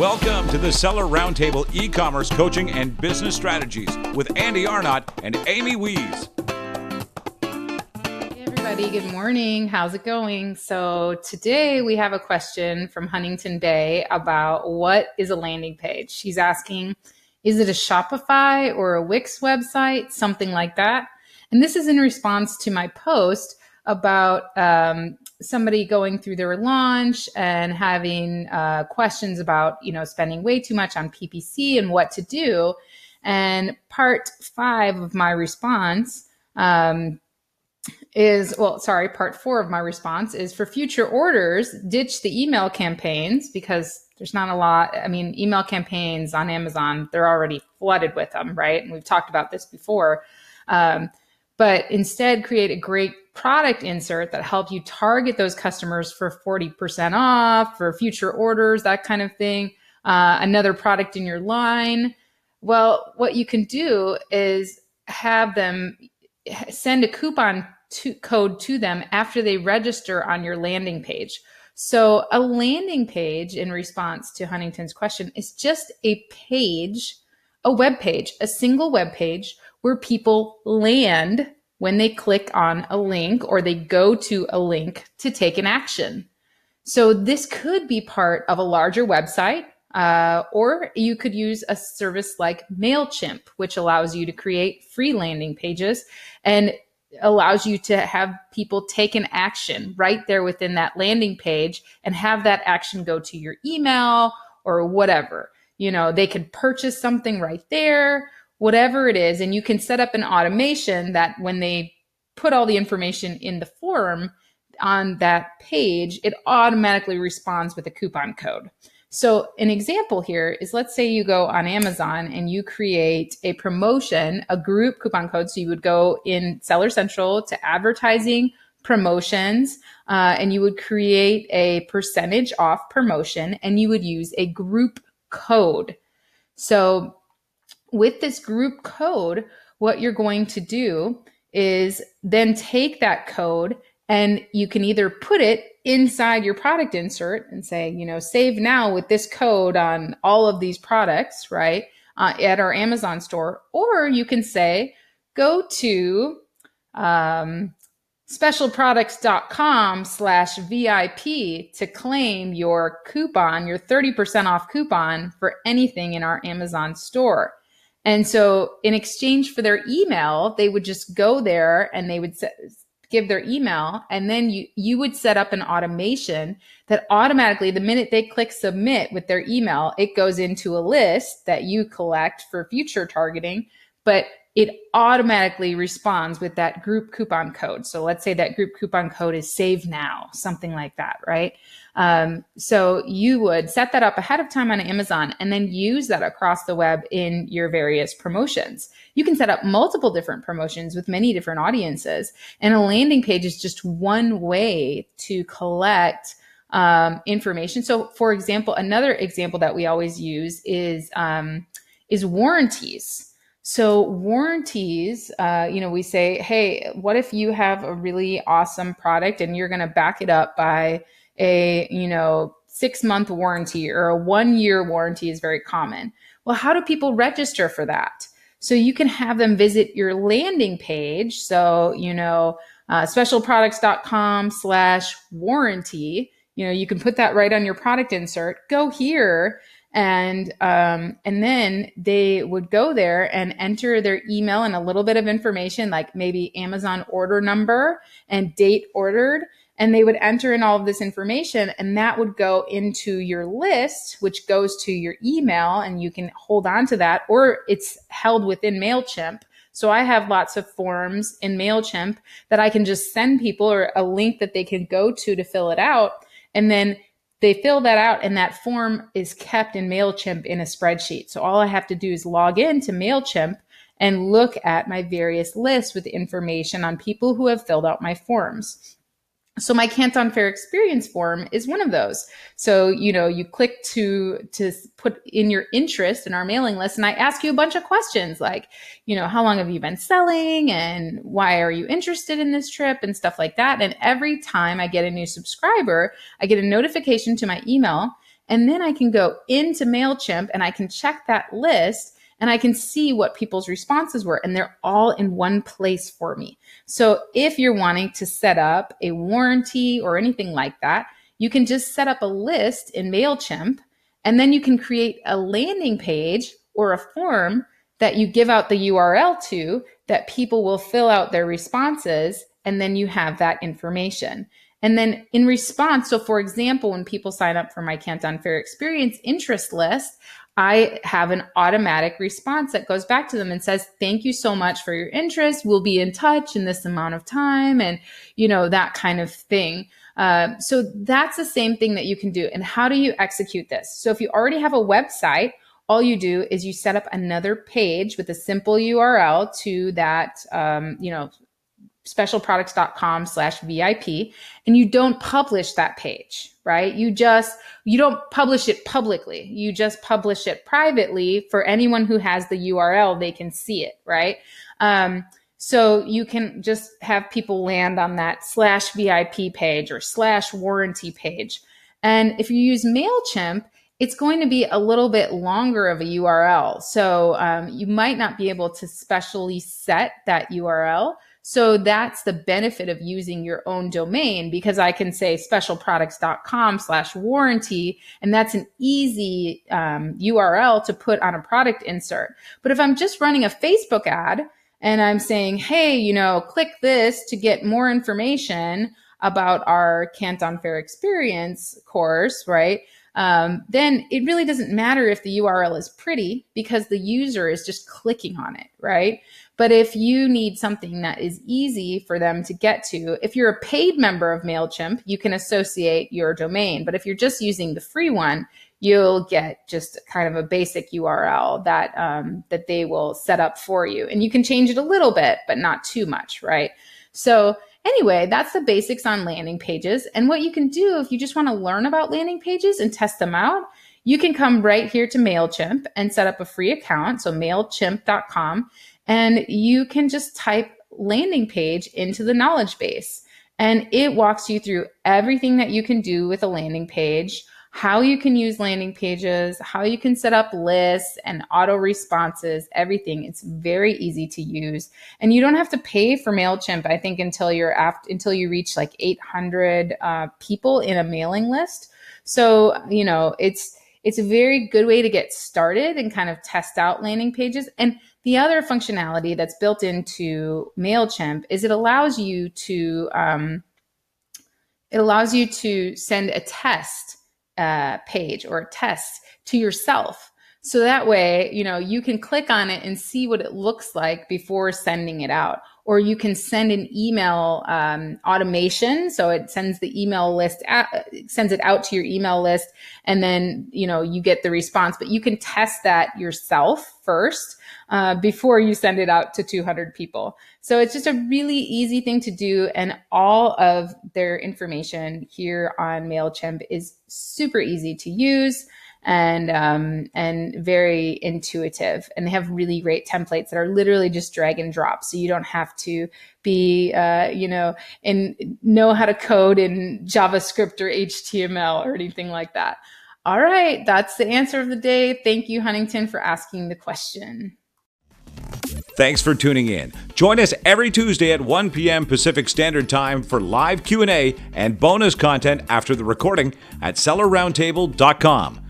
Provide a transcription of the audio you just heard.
Welcome to the Seller Roundtable e commerce coaching and business strategies with Andy Arnott and Amy Wees. Hey, everybody. Good morning. How's it going? So, today we have a question from Huntington Bay about what is a landing page. She's asking, is it a Shopify or a Wix website? Something like that. And this is in response to my post about um, somebody going through their launch and having uh, questions about you know spending way too much on ppc and what to do. And part five of my response um, is well sorry part four of my response is for future orders ditch the email campaigns because there's not a lot i mean email campaigns on amazon they're already flooded with them right? And we've talked about this before. Um, but instead create a great product insert that help you target those customers for 40% off for future orders that kind of thing uh, another product in your line. Well what you can do is have them send a coupon to, code to them after they register on your landing page. So a landing page in response to huntington's question is just a page a web page a single web page where people land when they click on a link or they go to a link to take an action. So this could be part of a larger website, uh, or you could use a service like MailChimp, which allows you to create free landing pages and allows you to have people take an action right there within that landing page and have that action go to your email or whatever. You know, they could purchase something right there whatever it is. And you can set up an automation that when they put all the information in the form on that page, it automatically responds with a coupon code. So, an example here is let's say you go on Amazon and you create a promotion, a group coupon code. So, you would go in Seller Central to advertising promotions, uh, and you would create a percentage off promotion and you would use a group code. So, with this group code, what you're going to do is then take that code and you can either put it inside your product insert and say, you know, save now with this code on all of these products, right? Uh, at our Amazon store, or you can say, go to um, specialproducts.com slash VIP to claim your coupon, your 30% off coupon for anything in our Amazon store. And so, in exchange for their email, they would just go there and they would give their email, and then you you would set up an automation that automatically, the minute they click submit with their email, it goes into a list that you collect for future targeting. But it automatically responds with that group coupon code. So let's say that group coupon code is save now, something like that, right? Um, so you would set that up ahead of time on Amazon and then use that across the web in your various promotions. You can set up multiple different promotions with many different audiences. And a landing page is just one way to collect um, information. So, for example, another example that we always use is um, is warranties. So warranties, uh, you know, we say, hey, what if you have a really awesome product and you're going to back it up by a, you know, six month warranty or a one year warranty is very common. Well, how do people register for that? So you can have them visit your landing page. So, you know, uh, specialproducts.com slash warranty. You know, you can put that right on your product insert. Go here and um, and then they would go there and enter their email and a little bit of information like maybe amazon order number and date ordered. And they would enter in all of this information and that would go into your list which goes to your email and you can hold on to that or it's held within mailchimp. So i have lots of forms in mailchimp that i can just send people or a link that they can go to to fill it out. And then they fill that out and that form is kept in MailChimp in a spreadsheet. So all I have to do is log in to MailChimp and look at my various lists with information on people who have filled out my forms. So my Canton Fair experience form is one of those. So, you know, you click to to put in your interest in our mailing list and I ask you a bunch of questions like, you know, how long have you been selling and why are you interested in this trip and stuff like that. And every time I get a new subscriber, I get a notification to my email And then I can go into MailChimp and I can check that list and I can see what people's responses were, and they're all in one place for me. So if you're wanting to set up a warranty or anything like that, you can just set up a list in MailChimp, and then you can create a landing page or a form that you give out the URL to that people will fill out their responses, and then you have that information. And then in response, so for example, when people sign up for my Canton Fair Experience interest list, I have an automatic response that goes back to them and says, Thank you so much for your interest. We'll be in touch in this amount of time, and you know, that kind of thing. Uh, so that's the same thing that you can do. And how do you execute this? So if you already have a website, all you do is you set up another page with a simple URL to that, um, you know, specialproducts.com slash VIP and you don't publish that page, right? You just, you don't publish it publicly. You just publish it privately for anyone who has the URL, they can see it, right? Um, so you can just have people land on that slash VIP page or slash warranty page. And if you use MailChimp, it's going to be a little bit longer of a URL. So um, you might not be able to specially set that URL. So that's the benefit of using your own domain because I can say specialproducts.com slash warranty, and that's an easy um, URL to put on a product insert. But if I'm just running a Facebook ad and I'm saying, hey, you know, click this to get more information about our Canton Fair Experience course, right? um, then it really doesn't matter if the URL is pretty because the user is just clicking on it, right? But if you need something that is easy for them to get to, if you're a paid member of MailChimp, you can associate your domain. But if you're just using the free one, you'll get just kind of a basic URL that um, that they will set up for you, and you can change it a little bit, but not too much, right? So Anyway, that's the basics on landing pages. And what you can do if you just want to learn about landing pages and test them out, you can come right here to MailChimp and set up a free account. So MailChimp.com. And you can just type landing page into the knowledge base. And it walks you through everything that you can do with a landing page how you can use landing pages, how you can set up lists and auto responses, everything. It's very easy to use. And you don't have to pay for MailChimp, I think, until you're after, until you reach like 800 uh, people in a mailing list. So, you know, it's, it's a very good way to get started and kind of test out landing pages. And the other functionality that's built into MailChimp is it allows you to, um, it allows you to send a test uh, page or a test to yourself. So that way, you know, you can click on it and see what it looks like before sending it out. Or you can send an email um, automation, so it sends the email list, sends it out to your email list, and then you know you get the response. But you can test that yourself first uh, before you send it out to 200 people. So it's just a really easy thing to do. And all of their information here on MailChimp is super easy to use and um, and very intuitive. And they have really great templates that are literally just drag and drop, so you don't have to be uh, you know and know how to code in JavaScript or HTML or anything like that. All right, that's the answer of the day. Thank you, Huntington, for asking the question. Thanks for tuning in. Join us every Tuesday at 1 p.m. Pacific Standard Time for live Q&A and bonus content after the recording at sellerroundtable.com.